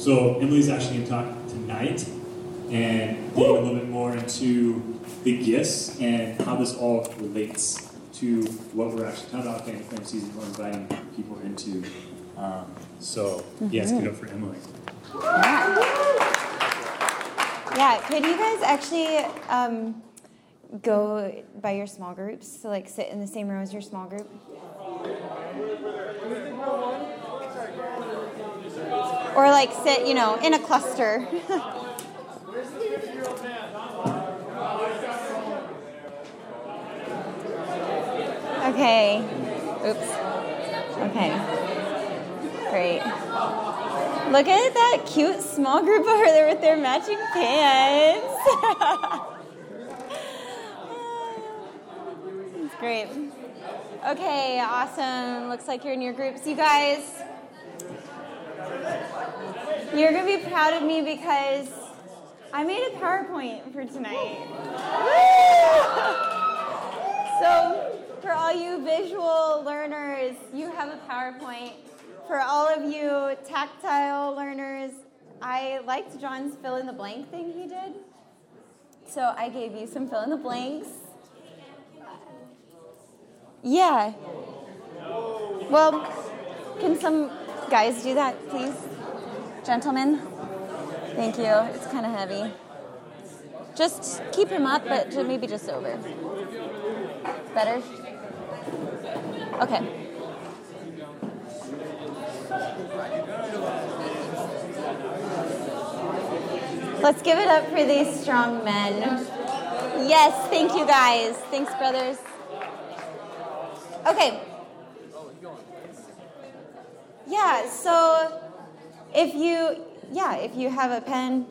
So Emily's actually going to talk tonight and dig a little bit more into the gifts and how this all relates to what we're actually talking about Fan Flame season we're inviting people into. Um, so, yes, give it up for Emily. Yeah, could you guys actually um, go by your small groups? So, like, sit in the same row as your small group? Or, like, sit, you know, in a cluster. okay. Oops. Okay. Great. Look at that cute small group over there with their matching pants. Great. Okay, awesome. Looks like you're in your groups. You guys, you're going to be proud of me because I made a PowerPoint for tonight. so, for all you visual learners, you have a PowerPoint. For all of you tactile learners, I liked John's fill in the blank thing he did. So I gave you some fill in the blanks. Yeah. Well, can some guys do that, please? Gentlemen? Thank you. It's kind of heavy. Just keep him up, but maybe just over. Better? Okay. Let's give it up for these strong men. Yes, thank you guys. Thanks, brothers. Okay. Yeah, so if you yeah, if you have a pen,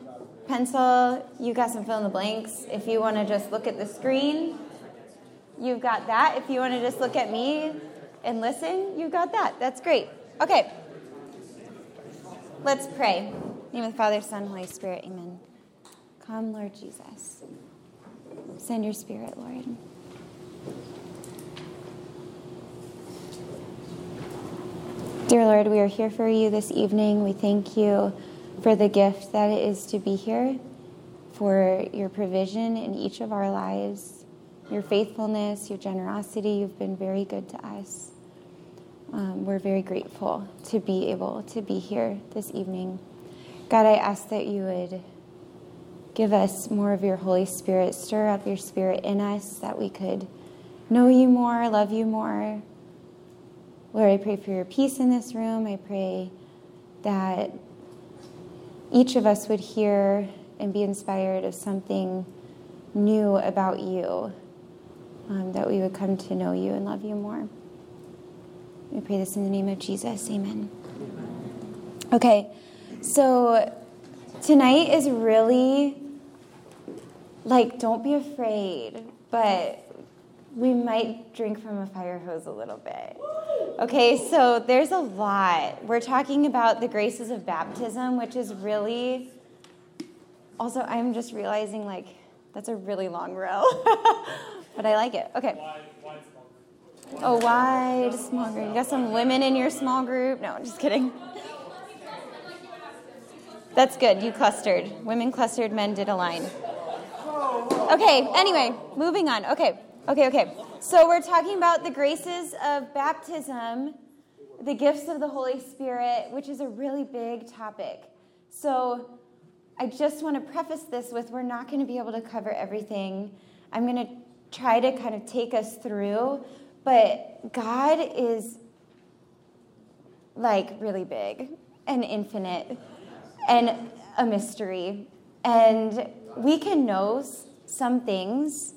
pencil, you got some fill in the blanks. If you want to just look at the screen, you've got that. If you want to just look at me and listen, you've got that. That's great. Okay. Let's pray. name of the Father, Son, Holy Spirit. Amen. Come, Lord Jesus. Send your spirit, Lord. Dear Lord, we are here for you this evening. We thank you for the gift that it is to be here, for your provision in each of our lives, your faithfulness, your generosity. You've been very good to us. Um, we're very grateful to be able to be here this evening. God, I ask that you would give us more of your Holy Spirit, stir up your Spirit in us, that we could know you more, love you more. Lord, I pray for your peace in this room. I pray that each of us would hear and be inspired of something new about you, um, that we would come to know you and love you more. We pray this in the name of Jesus. Amen. Okay, so tonight is really like, don't be afraid, but we might drink from a fire hose a little bit. Okay, so there's a lot. We're talking about the graces of baptism, which is really also, I'm just realizing like that's a really long row, but I like it. Okay. Oh, wide small group. You got some women in your small group? No, I'm just kidding. That's good. You clustered. Women clustered, men did a line. Okay, anyway, moving on. Okay, okay, okay. So we're talking about the graces of baptism, the gifts of the Holy Spirit, which is a really big topic. So I just want to preface this with we're not going to be able to cover everything. I'm going to try to kind of take us through, but God is like really big and infinite and a mystery. And we can know some things.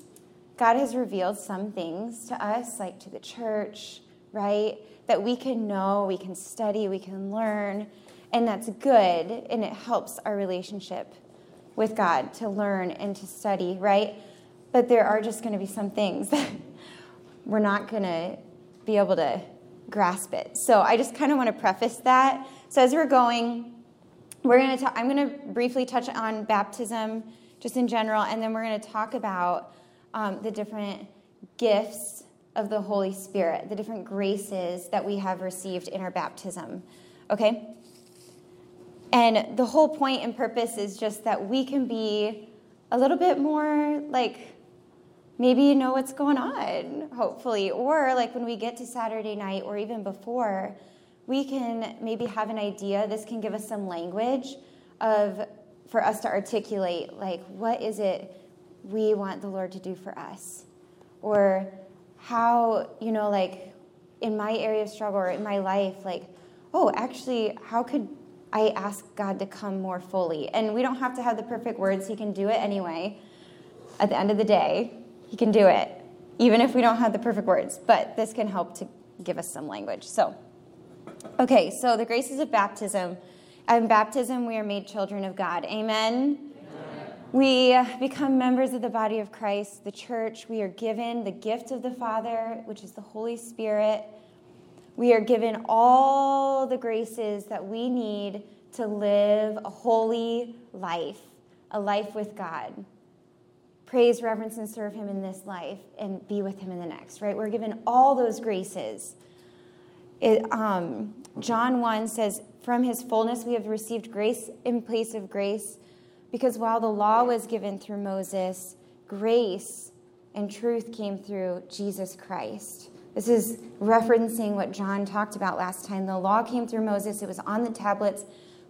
God has revealed some things to us, like to the church, right? That we can know, we can study, we can learn, and that's good, and it helps our relationship with God to learn and to study, right? But there are just going to be some things that we're not going to be able to grasp it. So I just kind of want to preface that. So as we're going, we're going to I'm going to briefly touch on baptism just in general, and then we're going to talk about um, the different gifts of the Holy Spirit, the different graces that we have received in our baptism. Okay? And the whole point and purpose is just that we can be a little bit more like maybe you know what's going on, hopefully. Or like when we get to Saturday night or even before, we can maybe have an idea. This can give us some language of for us to articulate like what is it we want the Lord to do for us? Or how, you know, like in my area of struggle or in my life, like, oh, actually, how could I ask God to come more fully? And we don't have to have the perfect words, He can do it anyway. At the end of the day, He can do it, even if we don't have the perfect words. But this can help to give us some language. So, okay, so the graces of baptism. In baptism, we are made children of God. Amen. We become members of the body of Christ, the church. We are given the gift of the Father, which is the Holy Spirit. We are given all the graces that we need to live a holy life, a life with God. Praise, reverence, and serve Him in this life and be with Him in the next, right? We're given all those graces. It, um, John 1 says, From His fullness we have received grace in place of grace because while the law was given through Moses, grace and truth came through Jesus Christ. This is referencing what John talked about last time. The law came through Moses, it was on the tablets,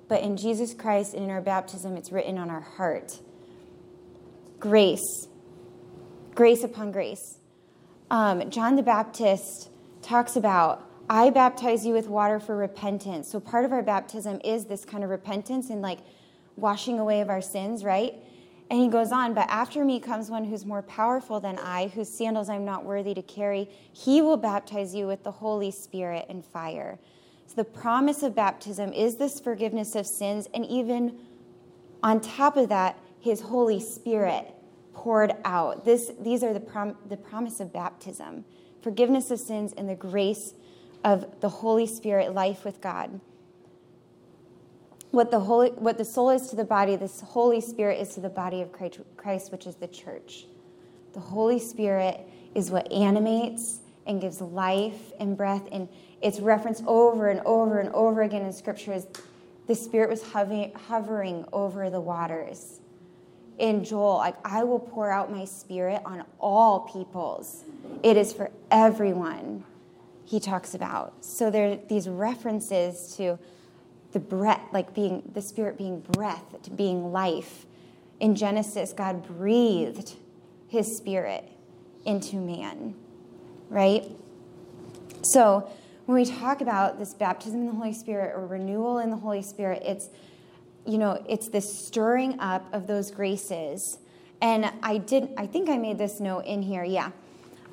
but in Jesus Christ and in our baptism, it's written on our heart. Grace, grace upon grace. Um, John the Baptist talks about, I baptize you with water for repentance. So part of our baptism is this kind of repentance and like washing away of our sins, right? And he goes on, but after me comes one who's more powerful than I, whose sandals I'm not worthy to carry. He will baptize you with the Holy Spirit and fire. So the promise of baptism is this forgiveness of sins, and even on top of that, his Holy Spirit poured out. This, these are the, prom, the promise of baptism forgiveness of sins and the grace of the Holy Spirit, life with God what the holy what the soul is to the body this holy spirit is to the body of christ which is the church. The holy spirit is what animates and gives life and breath and it's referenced over and over and over again in scriptures the spirit was hovering, hovering over the waters. In joel like i will pour out my spirit on all peoples. It is for everyone he talks about. So there are these references to the breath, like being the Spirit being breath, being life. In Genesis, God breathed his Spirit into man, right? So when we talk about this baptism in the Holy Spirit or renewal in the Holy Spirit, it's you know, it's this stirring up of those graces. And I did I think I made this note in here, yeah.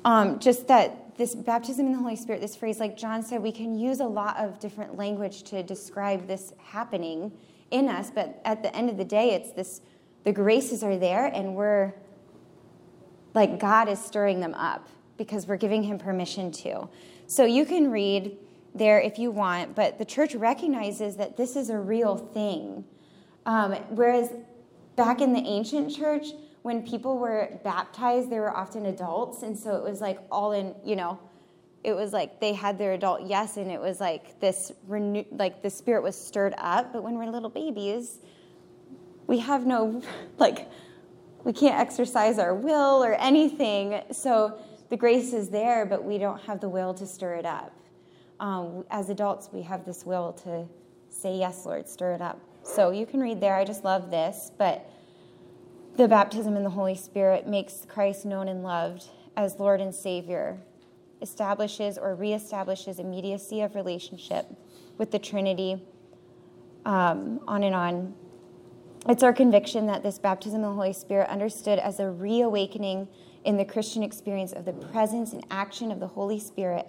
Um, just that this baptism in the Holy Spirit, this phrase, like John said, we can use a lot of different language to describe this happening in us, but at the end of the day, it's this the graces are there, and we're like God is stirring them up because we're giving Him permission to. So you can read there if you want, but the church recognizes that this is a real thing. Um, whereas back in the ancient church, when people were baptized, they were often adults, and so it was like all in, you know, it was like they had their adult yes, and it was like this renew, like the spirit was stirred up. But when we're little babies, we have no, like, we can't exercise our will or anything. So the grace is there, but we don't have the will to stir it up. Um, as adults, we have this will to say, Yes, Lord, stir it up. So you can read there. I just love this. But the baptism in the Holy Spirit makes Christ known and loved as Lord and Savior, establishes or reestablishes immediacy of relationship with the Trinity, um, on and on. It's our conviction that this baptism in the Holy Spirit, understood as a reawakening in the Christian experience of the presence and action of the Holy Spirit,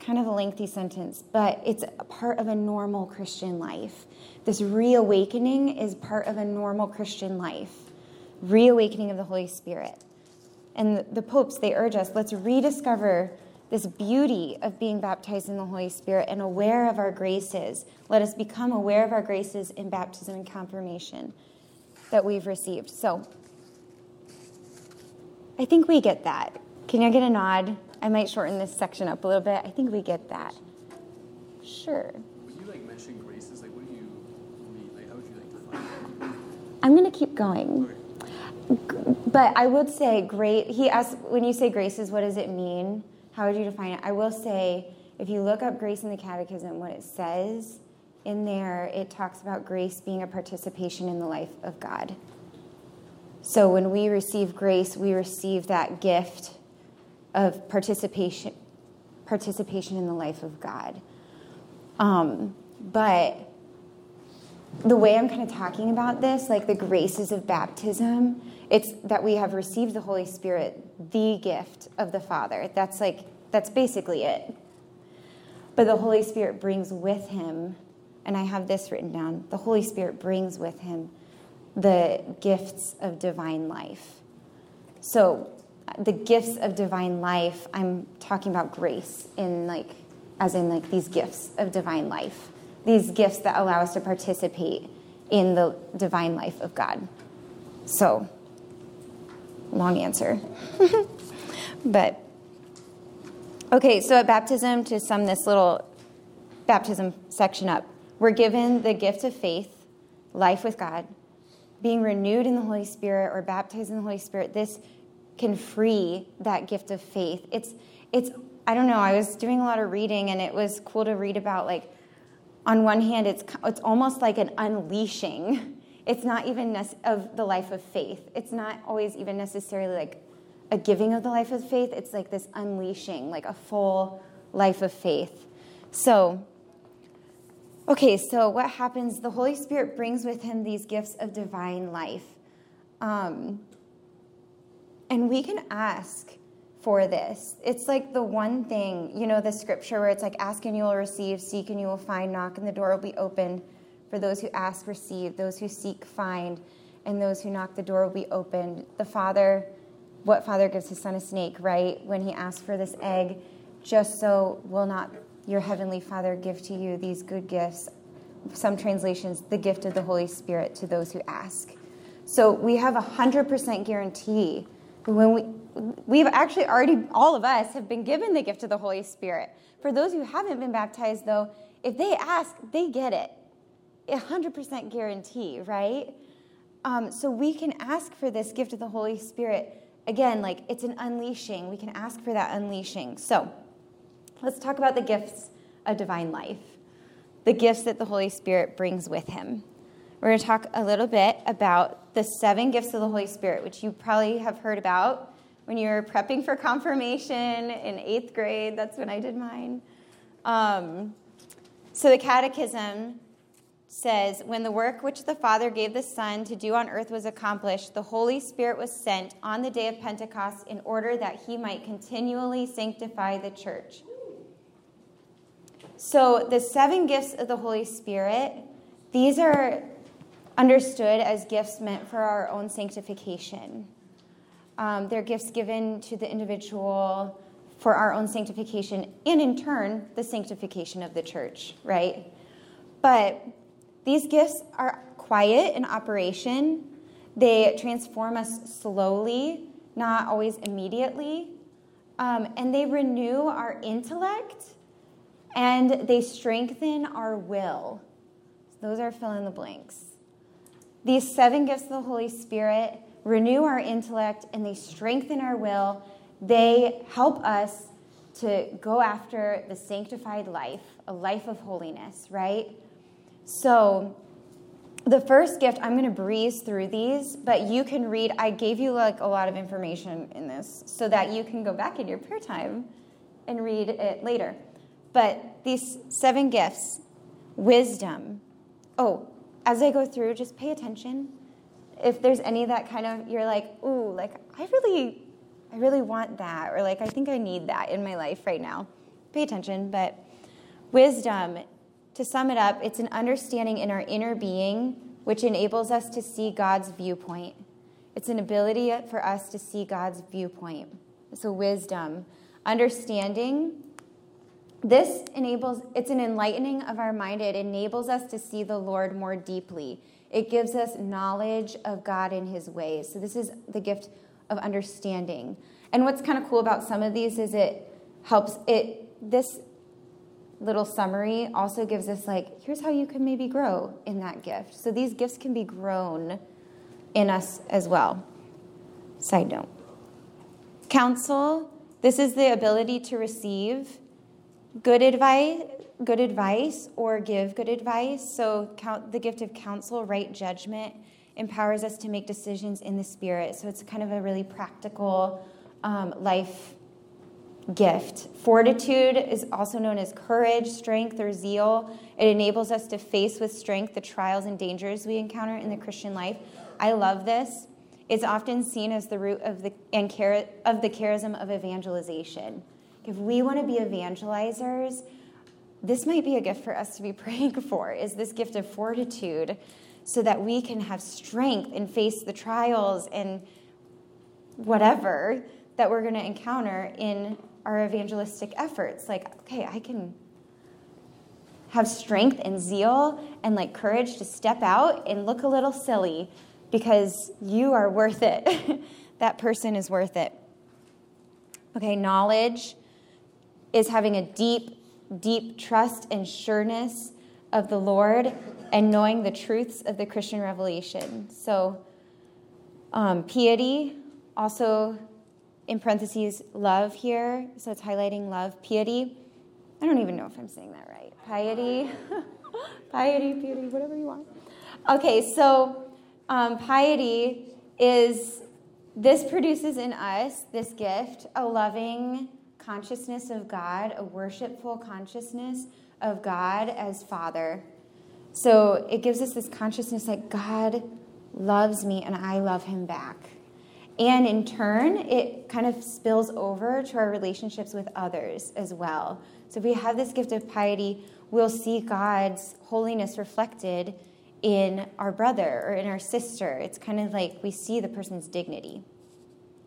kind of a lengthy sentence, but it's a part of a normal Christian life. This reawakening is part of a normal Christian life. Reawakening of the Holy Spirit. And the popes, they urge us, let's rediscover this beauty of being baptized in the Holy Spirit and aware of our graces. Let us become aware of our graces in baptism and confirmation that we've received. So, I think we get that. Can I get a nod? I might shorten this section up a little bit. I think we get that. Sure. When you like mention graces, like what do you mean? Like how would you like define that? I'm going to keep going. But I would say, great. He asked, when you say graces, what does it mean? How would you define it? I will say, if you look up grace in the Catechism, what it says in there, it talks about grace being a participation in the life of God. So when we receive grace, we receive that gift of participation, participation in the life of God. Um, but the way I'm kind of talking about this, like the graces of baptism, it's that we have received the Holy Spirit, the gift of the Father. That's like, that's basically it. But the Holy Spirit brings with him, and I have this written down the Holy Spirit brings with him the gifts of divine life. So, the gifts of divine life, I'm talking about grace in like, as in like these gifts of divine life, these gifts that allow us to participate in the divine life of God. So, long answer. but, okay, so at baptism, to sum this little baptism section up, we're given the gift of faith, life with God, being renewed in the Holy Spirit or baptized in the Holy Spirit. This can free that gift of faith. It's, it's, I don't know, I was doing a lot of reading and it was cool to read about like, on one hand, it's, it's almost like an unleashing it's not even of the life of faith. It's not always even necessarily like a giving of the life of faith. It's like this unleashing, like a full life of faith. So, okay, so what happens? The Holy Spirit brings with him these gifts of divine life. Um, and we can ask for this. It's like the one thing, you know, the scripture where it's like, ask and you will receive, seek and you will find, knock and the door will be opened. For those who ask, receive. Those who seek, find. And those who knock, the door will be opened. The father, what father gives his son a snake, right? When he asks for this egg, just so will not your heavenly father give to you these good gifts. Some translations, the gift of the Holy Spirit to those who ask. So we have a 100% guarantee when we we've actually already all of us have been given the gift of the holy spirit for those who haven't been baptized though if they ask they get it 100% guarantee, right? Um, so we can ask for this gift of the Holy Spirit. Again, like it's an unleashing. We can ask for that unleashing. So let's talk about the gifts of divine life, the gifts that the Holy Spirit brings with him. We're going to talk a little bit about the seven gifts of the Holy Spirit, which you probably have heard about when you were prepping for confirmation in eighth grade. That's when I did mine. Um, so the Catechism says, When the work which the Father gave the Son to do on earth was accomplished, the Holy Spirit was sent on the day of Pentecost in order that he might continually sanctify the church. So, the seven gifts of the Holy Spirit, these are understood as gifts meant for our own sanctification. Um, they're gifts given to the individual for our own sanctification and, in turn, the sanctification of the church, right? But these gifts are quiet in operation. They transform us slowly, not always immediately. Um, and they renew our intellect and they strengthen our will. Those are fill in the blanks. These seven gifts of the Holy Spirit renew our intellect and they strengthen our will. They help us to go after the sanctified life, a life of holiness, right? So, the first gift, I'm going to breeze through these, but you can read. I gave you like a lot of information in this so that you can go back in your prayer time and read it later. But these seven gifts wisdom. Oh, as I go through, just pay attention. If there's any that kind of, you're like, ooh, like, I really, I really want that, or like, I think I need that in my life right now. Pay attention. But wisdom to sum it up, it's an understanding in our inner being which enables us to see God's viewpoint. It's an ability for us to see God's viewpoint. So, wisdom, understanding. This enables, it's an enlightening of our mind. It enables us to see the Lord more deeply. It gives us knowledge of God and his ways. So, this is the gift of understanding. And what's kind of cool about some of these is it helps, it, this little summary also gives us like here's how you can maybe grow in that gift so these gifts can be grown in us as well. Side note. Counsel, this is the ability to receive good advice, good advice or give good advice. So count the gift of counsel, right judgment empowers us to make decisions in the spirit. So it's kind of a really practical um, life gift. Fortitude is also known as courage, strength, or zeal. It enables us to face with strength the trials and dangers we encounter in the Christian life. I love this. It's often seen as the root of the and of the charism of evangelization. If we want to be evangelizers, this might be a gift for us to be praying for. Is this gift of fortitude, so that we can have strength and face the trials and whatever that we're going to encounter in our evangelistic efforts. Like, okay, I can have strength and zeal and like courage to step out and look a little silly because you are worth it. that person is worth it. Okay, knowledge is having a deep, deep trust and sureness of the Lord and knowing the truths of the Christian revelation. So, um, piety also in parentheses, love here. So it's highlighting love, piety. I don't even know if I'm saying that right. Piety, piety, piety, whatever you want. Okay, so um, piety is this produces in us this gift a loving consciousness of God, a worshipful consciousness of God as Father. So it gives us this consciousness that God loves me and I love him back. And in turn, it kind of spills over to our relationships with others as well. So if we have this gift of piety, we'll see God's holiness reflected in our brother or in our sister. It's kind of like we see the person's dignity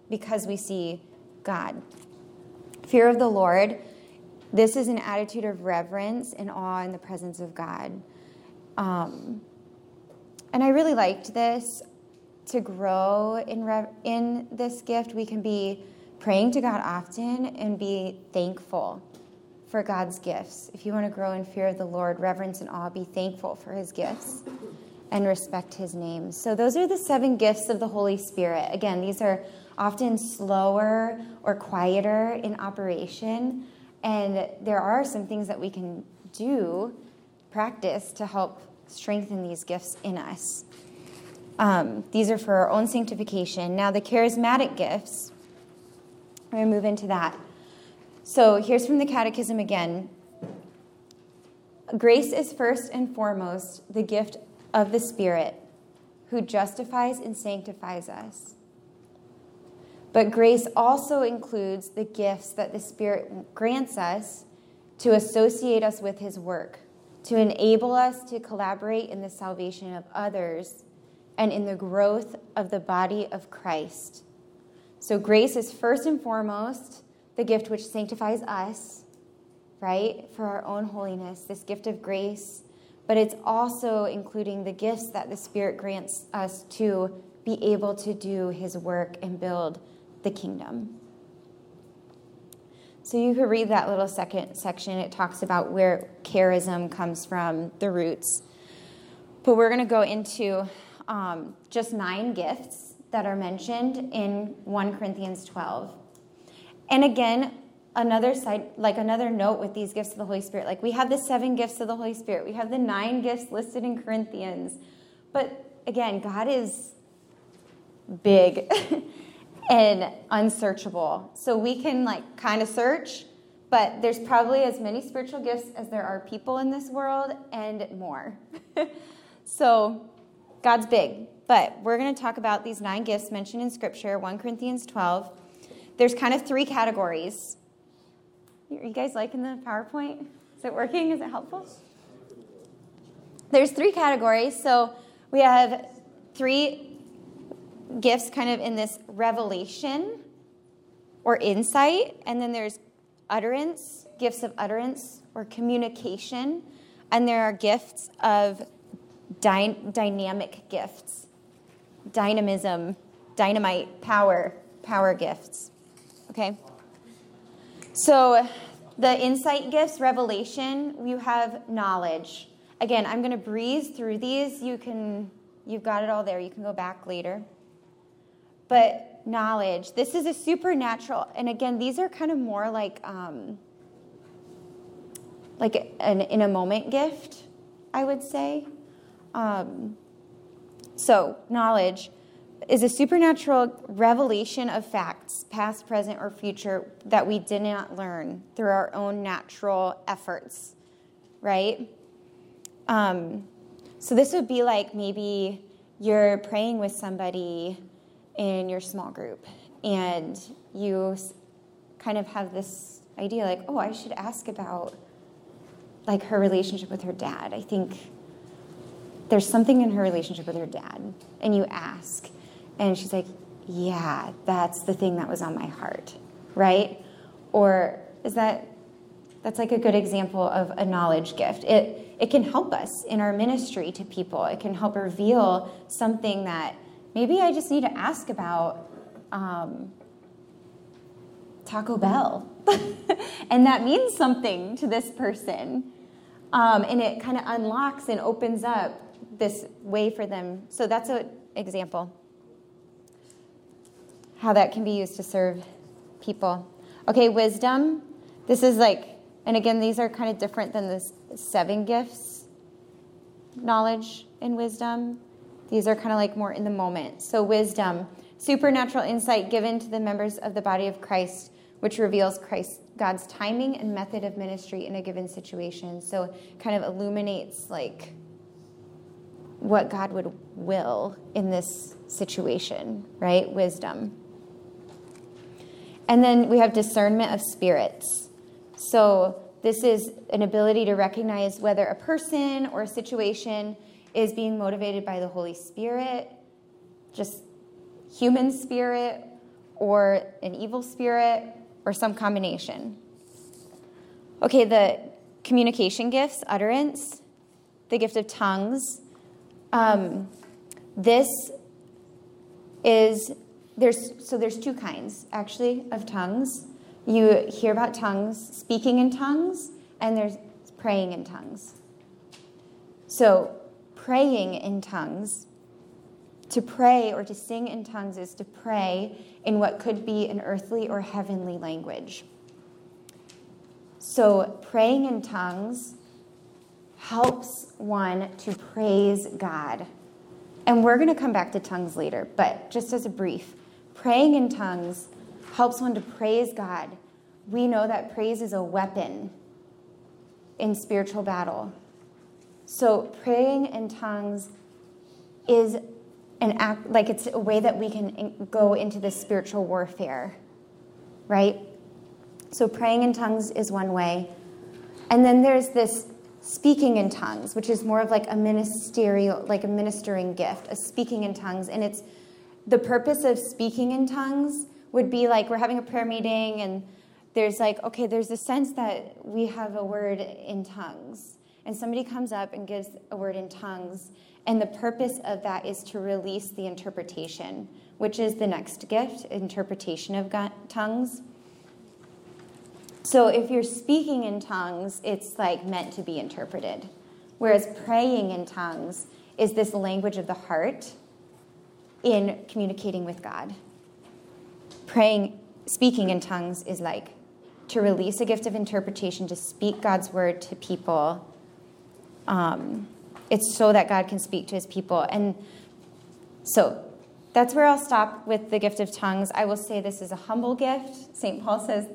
because we see God. Fear of the Lord, this is an attitude of reverence and awe in the presence of God. Um, and I really liked this to grow in, re- in this gift, we can be praying to God often and be thankful for God's gifts. If you want to grow in fear of the Lord, reverence and awe, be thankful for his gifts and respect his name. So, those are the seven gifts of the Holy Spirit. Again, these are often slower or quieter in operation, and there are some things that we can do, practice to help strengthen these gifts in us. Um, these are for our own sanctification. Now, the charismatic gifts, we're going to move into that. So, here's from the Catechism again Grace is first and foremost the gift of the Spirit who justifies and sanctifies us. But grace also includes the gifts that the Spirit grants us to associate us with His work, to enable us to collaborate in the salvation of others and in the growth of the body of Christ. So, grace is first and foremost the gift which sanctifies us, right, for our own holiness, this gift of grace, but it's also including the gifts that the Spirit grants us to be able to do His work and build the kingdom. So you could read that little second section. It talks about where charism comes from, the roots. But we're going to go into um, just nine gifts that are mentioned in 1 Corinthians 12. And again, another side, like another note with these gifts of the Holy Spirit, like we have the seven gifts of the Holy Spirit, we have the nine gifts listed in Corinthians. But again, God is big and unsearchable. So we can like kind of search, but there's probably as many spiritual gifts as there are people in this world and more. so God's big. But we're going to talk about these nine gifts mentioned in Scripture, 1 Corinthians 12. There's kind of three categories. Are you guys liking the PowerPoint? Is it working? Is it helpful? There's three categories. So we have three gifts kind of in this revelation or insight, and then there's utterance, gifts of utterance or communication, and there are gifts of dy- dynamic gifts, dynamism, dynamite, power, power gifts. Okay? So, the insight gifts, revelation, you have knowledge. Again, I'm going to breeze through these. You can You've got it all there. You can go back later. But knowledge, this is a supernatural. And again, these are kind of more like um, like an in a moment gift, I would say. Um, so knowledge is a supernatural revelation of facts, past, present, or future, that we did not learn through our own natural efforts, right? Um, so this would be like maybe you're praying with somebody in your small group, and you kind of have this idea like, oh, I should ask about like her relationship with her dad. I think there's something in her relationship with her dad, and you ask and she's like, Yeah, that's the thing that was on my heart, right? Or is that that's like a good example of a knowledge gift. It it can help us in our ministry to people. It can help reveal something that maybe I just need to ask about um, Taco Bell, and that means something to this person, um, and it kind of unlocks and opens up this way for them. So that's an example how that can be used to serve people. Okay, wisdom. This is like, and again, these are kind of different than the seven gifts knowledge and wisdom. These are kind of like more in the moment. So, wisdom, supernatural insight given to the members of the body of Christ, which reveals Christ, God's timing and method of ministry in a given situation. So, kind of illuminates like what God would will in this situation, right? Wisdom. And then we have discernment of spirits. So, this is an ability to recognize whether a person or a situation is being motivated by the Holy Spirit, just human spirit, or an evil spirit, or some combination. Okay, the communication gifts, utterance, the gift of tongues. Um, this is there's so there's two kinds actually of tongues. You hear about tongues, speaking in tongues, and there's praying in tongues. So, praying in tongues, to pray or to sing in tongues is to pray in what could be an earthly or heavenly language. So, praying in tongues helps one to praise God. And we're going to come back to tongues later, but just as a brief, Praying in tongues helps one to praise God. We know that praise is a weapon in spiritual battle. So praying in tongues is an act like it's a way that we can go into this spiritual warfare, right? So praying in tongues is one way. And then there's this speaking in tongues, which is more of like a ministerial, like a ministering gift, a speaking in tongues. And it's the purpose of speaking in tongues would be like we're having a prayer meeting and there's like, okay, there's a sense that we have a word in tongues. And somebody comes up and gives a word in tongues. And the purpose of that is to release the interpretation, which is the next gift interpretation of tongues. So if you're speaking in tongues, it's like meant to be interpreted. Whereas praying in tongues is this language of the heart in communicating with God. Praying, speaking in tongues is like to release a gift of interpretation, to speak God's word to people. Um, it's so that God can speak to his people. And so that's where I'll stop with the gift of tongues. I will say this is a humble gift. St. Paul says,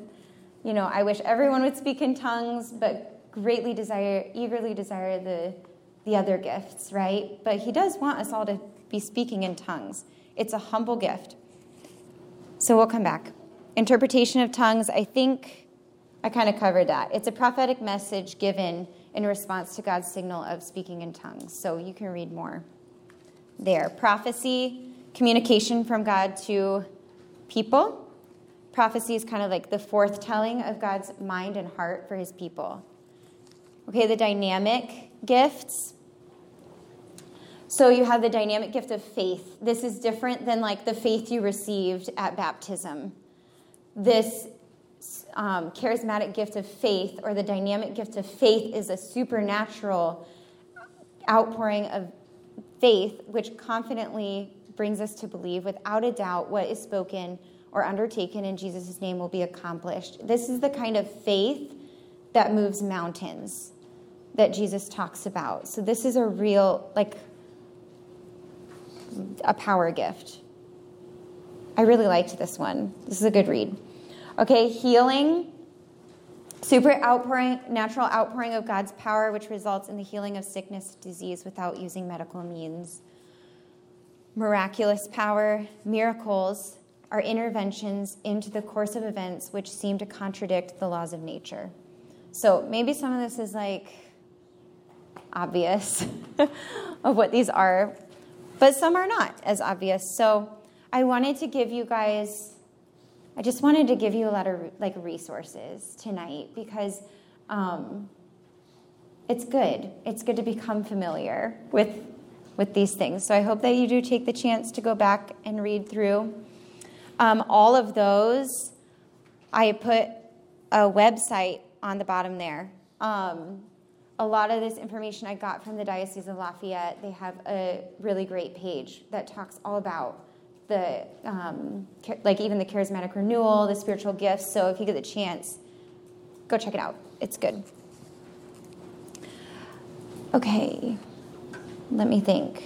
you know, I wish everyone would speak in tongues, but greatly desire, eagerly desire the, the other gifts, right? But he does want us all to be speaking in tongues. It's a humble gift. So we'll come back. Interpretation of tongues, I think I kind of covered that. It's a prophetic message given in response to God's signal of speaking in tongues. So you can read more there. Prophecy, communication from God to people. Prophecy is kind of like the forthtelling of God's mind and heart for his people. Okay, the dynamic gifts. So you have the dynamic gift of faith. This is different than like the faith you received at baptism. This um, charismatic gift of faith or the dynamic gift of faith is a supernatural outpouring of faith, which confidently brings us to believe without a doubt what is spoken or undertaken in Jesus' name will be accomplished. This is the kind of faith that moves mountains that Jesus talks about. So this is a real, like, a power gift. I really liked this one. This is a good read. Okay, healing, super outpouring, natural outpouring of God's power, which results in the healing of sickness, disease without using medical means. Miraculous power, miracles are interventions into the course of events which seem to contradict the laws of nature. So maybe some of this is like obvious of what these are, but some are not as obvious. So I wanted to give you guys, I just wanted to give you a lot of like resources tonight because um, it's good. It's good to become familiar with with these things. So I hope that you do take the chance to go back and read through um, all of those. I put a website on the bottom there. Um, a lot of this information I got from the Diocese of Lafayette. They have a really great page that talks all about the, um, like even the charismatic renewal, the spiritual gifts. So if you get the chance, go check it out. It's good. Okay, let me think.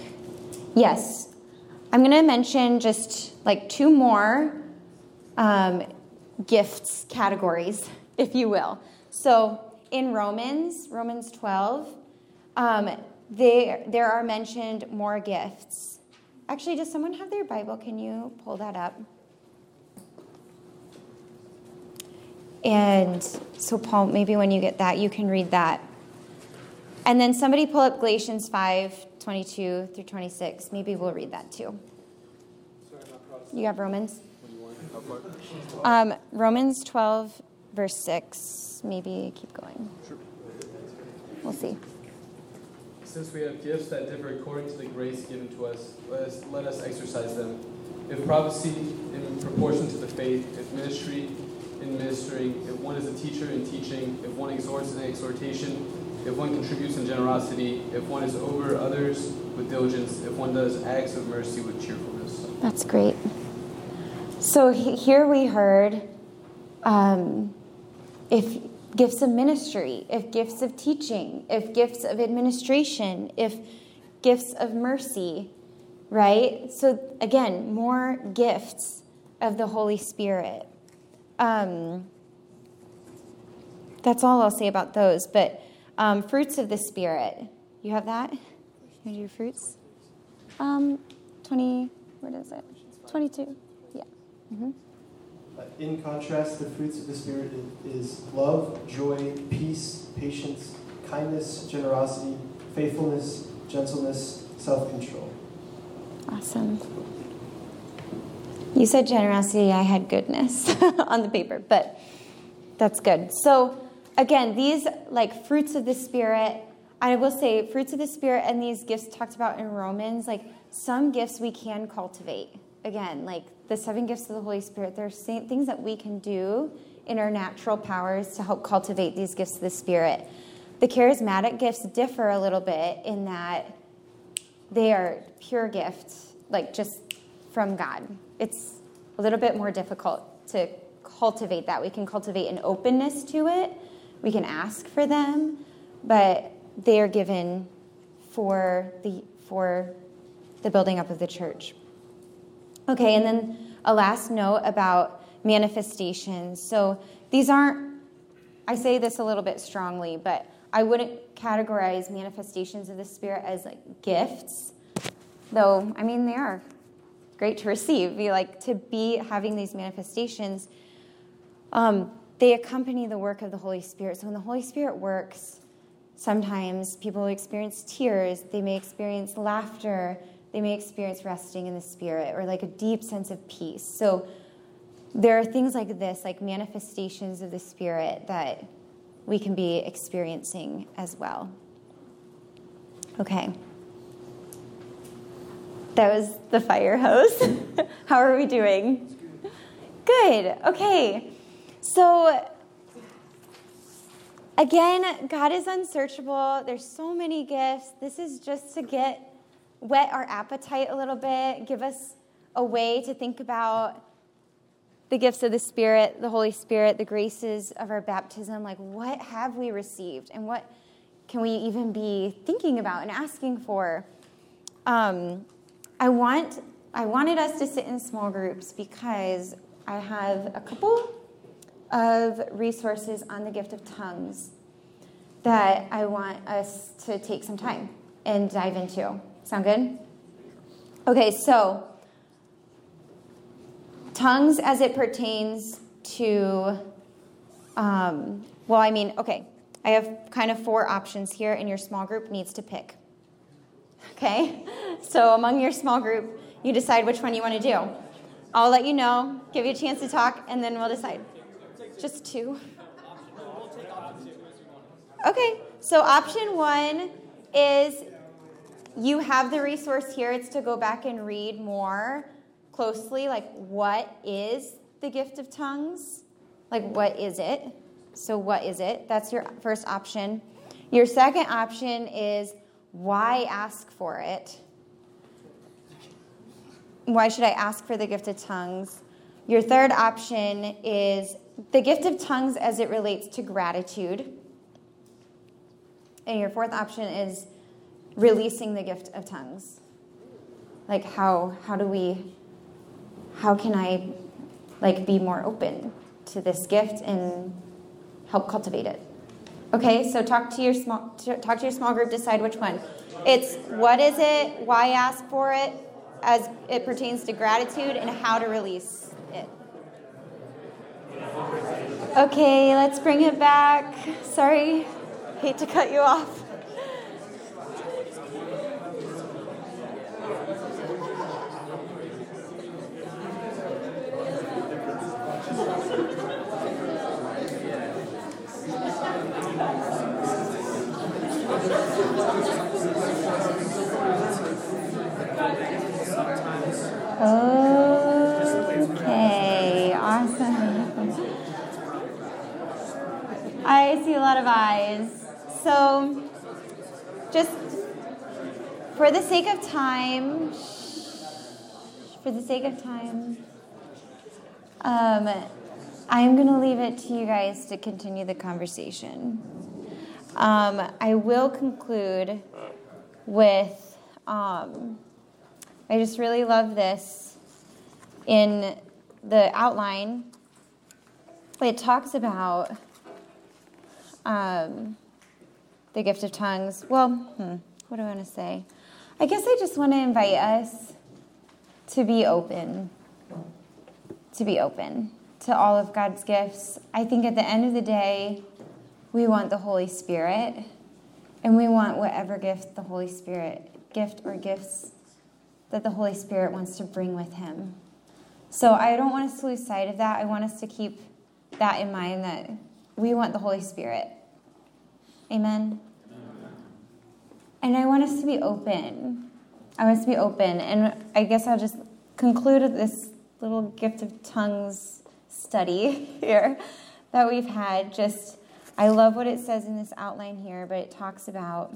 Yes, I'm going to mention just like two more um, gifts categories, if you will. So in Romans, Romans 12, um, they, there are mentioned more gifts. Actually, does someone have their Bible? Can you pull that up? And so, Paul, maybe when you get that, you can read that. And then somebody pull up Galatians 5 22 through 26. Maybe we'll read that too. You have Romans? Um, Romans 12, verse 6 maybe keep going. We'll see. Since we have gifts that differ according to the grace given to us, let us, let us exercise them. If prophecy, in proportion to the faith, if ministry, in ministering, if one is a teacher in teaching, if one exhorts in exhortation, if one contributes in generosity, if one is over others with diligence, if one does acts of mercy with cheerfulness. That's great. So here we heard um, if gifts of ministry, if gifts of teaching, if gifts of administration, if gifts of mercy, right? So, again, more gifts of the Holy Spirit. Um, that's all I'll say about those. But um, fruits of the Spirit, you have that? You your fruits? Um, 20, what is it? 22. Yeah. Mm-hmm. Uh, in contrast, the fruits of the Spirit is love, joy, peace, patience, kindness, generosity, faithfulness, gentleness, self control. Awesome. You said generosity, I had goodness on the paper, but that's good. So, again, these like fruits of the Spirit, I will say fruits of the Spirit and these gifts talked about in Romans, like some gifts we can cultivate. Again, like the seven gifts of the Holy Spirit, there are things that we can do in our natural powers to help cultivate these gifts of the Spirit. The charismatic gifts differ a little bit in that they are pure gifts, like just from God. It's a little bit more difficult to cultivate that. We can cultivate an openness to it, we can ask for them, but they are given for the for the building up of the church. Okay, and then a last note about manifestations. So these aren't, I say this a little bit strongly, but I wouldn't categorize manifestations of the Spirit as like gifts, though, I mean, they are great to receive. We like to be having these manifestations. Um, they accompany the work of the Holy Spirit. So when the Holy Spirit works, sometimes people experience tears, they may experience laughter, they may experience resting in the spirit or like a deep sense of peace. So there are things like this, like manifestations of the spirit that we can be experiencing as well. Okay. That was the fire hose. How are we doing? Good. Okay. So again, God is unsearchable. There's so many gifts. This is just to get whet our appetite a little bit, give us a way to think about the gifts of the Spirit, the Holy Spirit, the graces of our baptism. Like, what have we received? And what can we even be thinking about and asking for? Um, I, want, I wanted us to sit in small groups because I have a couple of resources on the gift of tongues that I want us to take some time and dive into. Sound good? Okay, so tongues as it pertains to, um, well, I mean, okay, I have kind of four options here, and your small group needs to pick. Okay? So among your small group, you decide which one you want to do. I'll let you know, give you a chance to talk, and then we'll decide. Just two? Okay, so option one is you have the resource here. It's to go back and read more closely, like what is the gift of tongues? Like, what is it? So, what is it? That's your first option. Your second option is why ask for it? Why should I ask for the gift of tongues? Your third option is the gift of tongues as it relates to gratitude. And your fourth option is releasing the gift of tongues. Like how how do we how can I like be more open to this gift and help cultivate it? Okay, so talk to your small talk to your small group. Decide which one. It's what is it? Why ask for it? As it pertains to gratitude and how to release it. Okay, let's bring it back. Sorry, hate to cut you off. Okay, awesome. I see a lot of eyes. So, just for the sake of time, for the sake of time, um, I'm going to leave it to you guys to continue the conversation. Um, I will conclude with. Um, I just really love this. In the outline, it talks about um, the gift of tongues. Well, hmm, what do I want to say? I guess I just want to invite us to be open, to be open to all of God's gifts. I think at the end of the day, we want the Holy Spirit, and we want whatever gift the Holy Spirit, gift or gifts that the Holy Spirit wants to bring with Him. So I don't want us to lose sight of that. I want us to keep that in mind that we want the Holy Spirit. Amen. And I want us to be open. I want us to be open. And I guess I'll just conclude this little gift of tongues study here that we've had. Just, I love what it says in this outline here, but it talks about,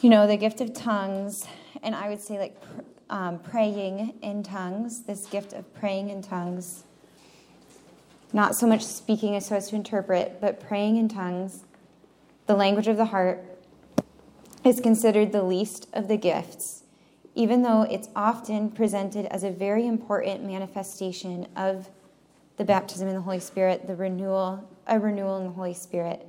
you know, the gift of tongues and I would say like um, praying in tongues, this gift of praying in tongues. Not so much speaking as so as to interpret, but praying in tongues. The language of the heart is considered the least of the gifts, even though it's often presented as a very important manifestation of the baptism in the Holy Spirit, the renewal, a renewal in the Holy Spirit.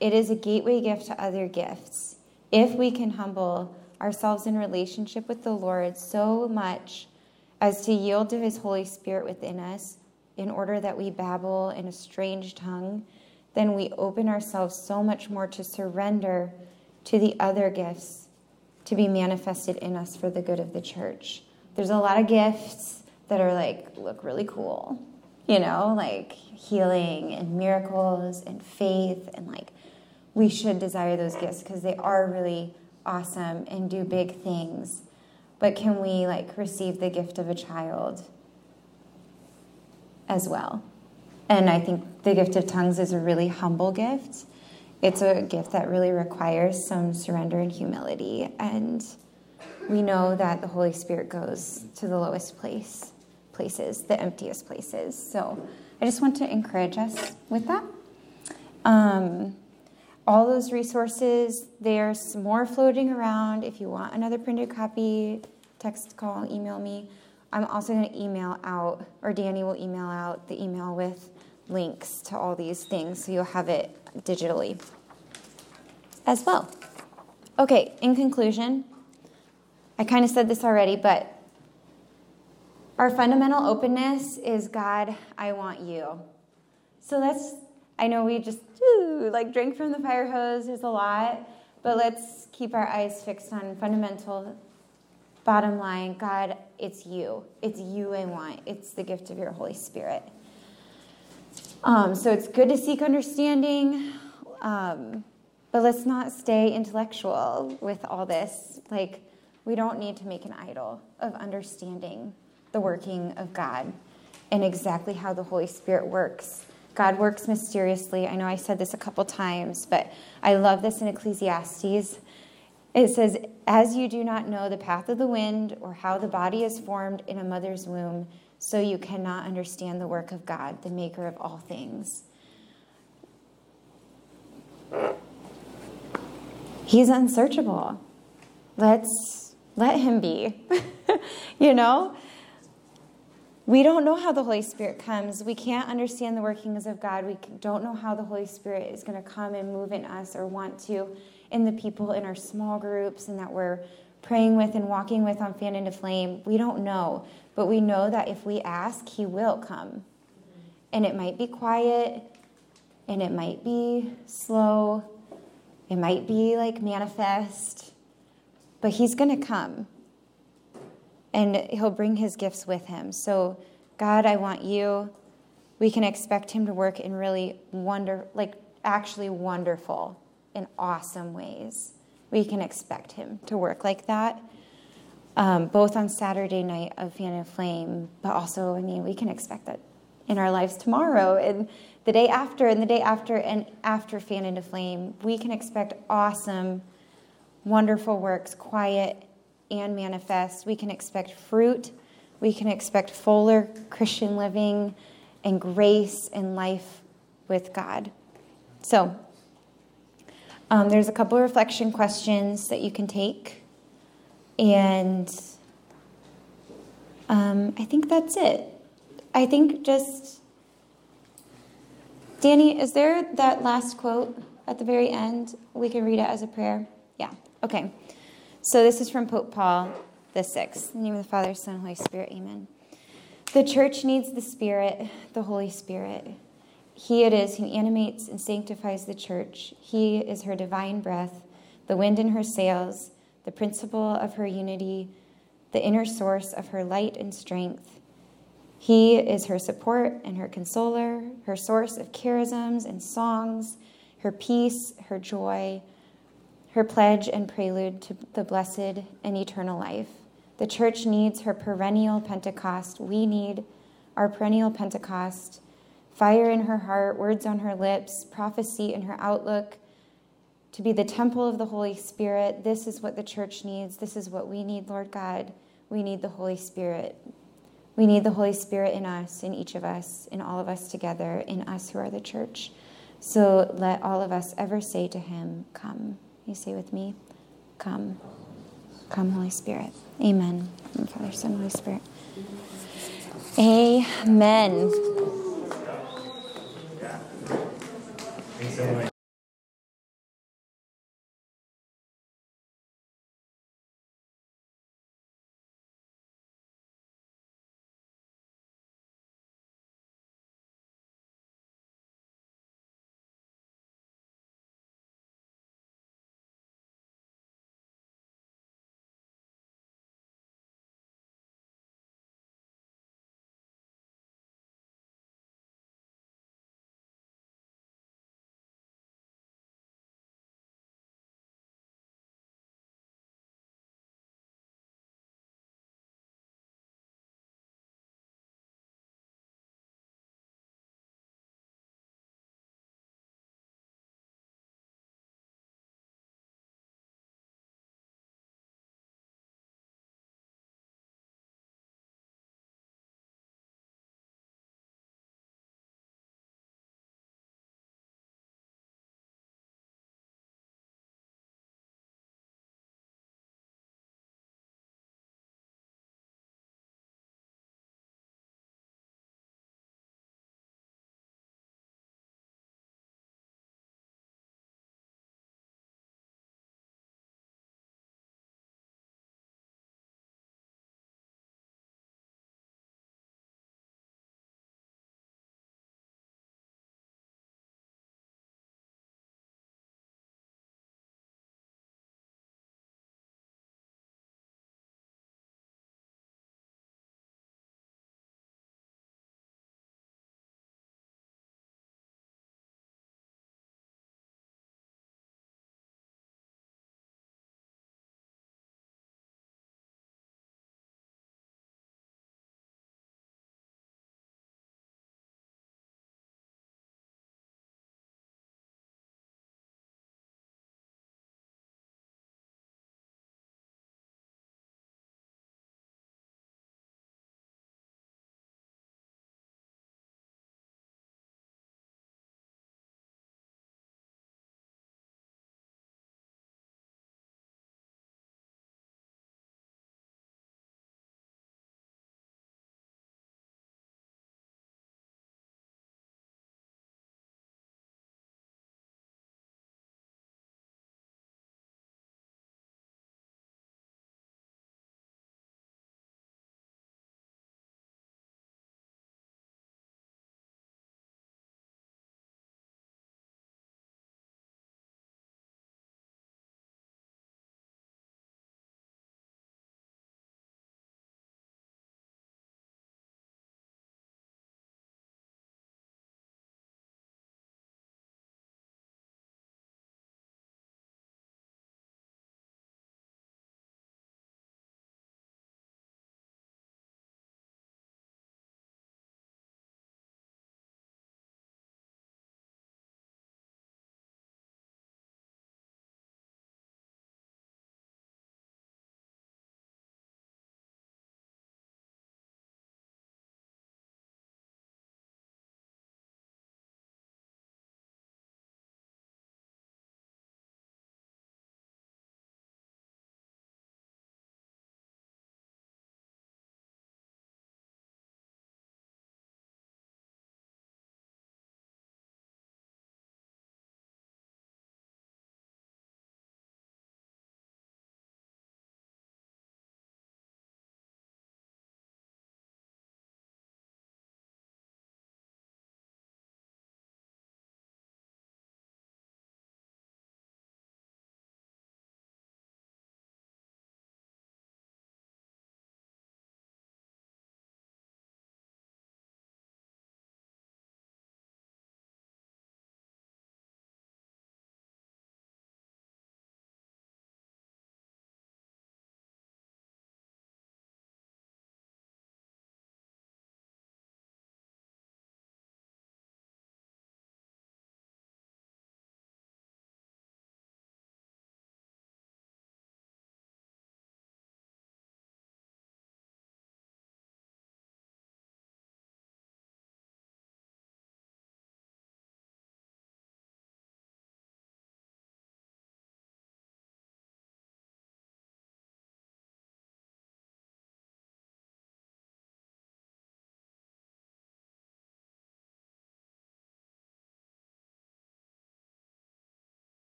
It is a gateway gift to other gifts. If we can humble ourselves in relationship with the Lord so much as to yield to His Holy Spirit within us in order that we babble in a strange tongue, then we open ourselves so much more to surrender to the other gifts to be manifested in us for the good of the church. There's a lot of gifts that are like, look really cool, you know, like healing and miracles and faith, and like we should desire those gifts because they are really awesome and do big things. But can we like receive the gift of a child as well? And I think the gift of tongues is a really humble gift. It's a gift that really requires some surrender and humility. And we know that the Holy Spirit goes to the lowest place, places, the emptiest places. So I just want to encourage us with that. Um, all those resources, there's more floating around. If you want another printed copy, text, call, email me. I'm also going to email out, or Danny will email out the email with links to all these things so you'll have it digitally as well. Okay, in conclusion, I kind of said this already, but our fundamental openness is God, I want you. So let's, I know we just ooh, like drink from the fire hose, there's a lot, but let's keep our eyes fixed on fundamental bottom line God, it's you. It's you I want. It's the gift of your Holy Spirit. Um, so it's good to seek understanding, um, but let's not stay intellectual with all this. Like, we don't need to make an idol of understanding the working of God and exactly how the Holy Spirit works. God works mysteriously. I know I said this a couple times, but I love this in Ecclesiastes. It says, As you do not know the path of the wind or how the body is formed in a mother's womb, so you cannot understand the work of God, the maker of all things. He's unsearchable. Let's let him be. you know? We don't know how the Holy Spirit comes. We can't understand the workings of God. We don't know how the Holy Spirit is going to come and move in us or want to in the people in our small groups and that we're praying with and walking with on Fan into Flame. We don't know. But we know that if we ask, He will come. And it might be quiet and it might be slow. It might be like manifest. But He's going to come and he'll bring his gifts with him. So, God, I want you. We can expect him to work in really wonder, like actually wonderful and awesome ways. We can expect him to work like that, um, both on Saturday night of Fan into Flame, but also, I mean, we can expect that in our lives tomorrow and the day after and the day after and after Fan into Flame. We can expect awesome, wonderful works, quiet and manifest. We can expect fruit. We can expect fuller Christian living and grace and life with God. So, um, there's a couple reflection questions that you can take. And um, I think that's it. I think just. Danny, is there that last quote at the very end? We can read it as a prayer. Yeah, okay. So this is from Pope Paul the Sixth. In the name of the Father, Son, Holy Spirit. Amen. The church needs the Spirit, the Holy Spirit. He it is who animates and sanctifies the church. He is her divine breath, the wind in her sails, the principle of her unity, the inner source of her light and strength. He is her support and her consoler, her source of charisms and songs, her peace, her joy, her pledge and prelude to the blessed and eternal life. The church needs her perennial Pentecost. We need our perennial Pentecost. Fire in her heart, words on her lips, prophecy in her outlook, to be the temple of the Holy Spirit. This is what the church needs. This is what we need, Lord God. We need the Holy Spirit. We need the Holy Spirit in us, in each of us, in all of us together, in us who are the church. So let all of us ever say to him, Come. You say with me, Come. Come, Holy Spirit. Amen. Father, Son, Holy Spirit. Amen. so much.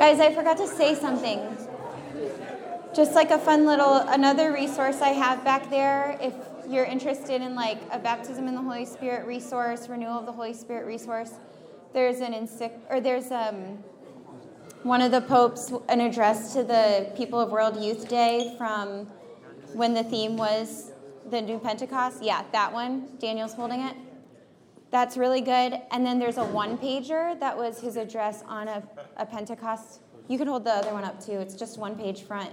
Guys, I forgot to say something. Just like a fun little another resource I have back there if you're interested in like a baptism in the Holy Spirit resource, renewal of the Holy Spirit resource. There's an encyc or there's um one of the popes an address to the people of World Youth Day from when the theme was the new Pentecost. Yeah, that one. Daniel's holding it. That's really good. And then there's a one pager that was his address on a, a Pentecost. You can hold the other one up too. It's just one page front.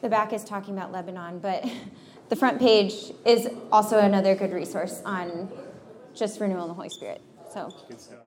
The back is talking about Lebanon, but the front page is also another good resource on just renewal in the Holy Spirit. So.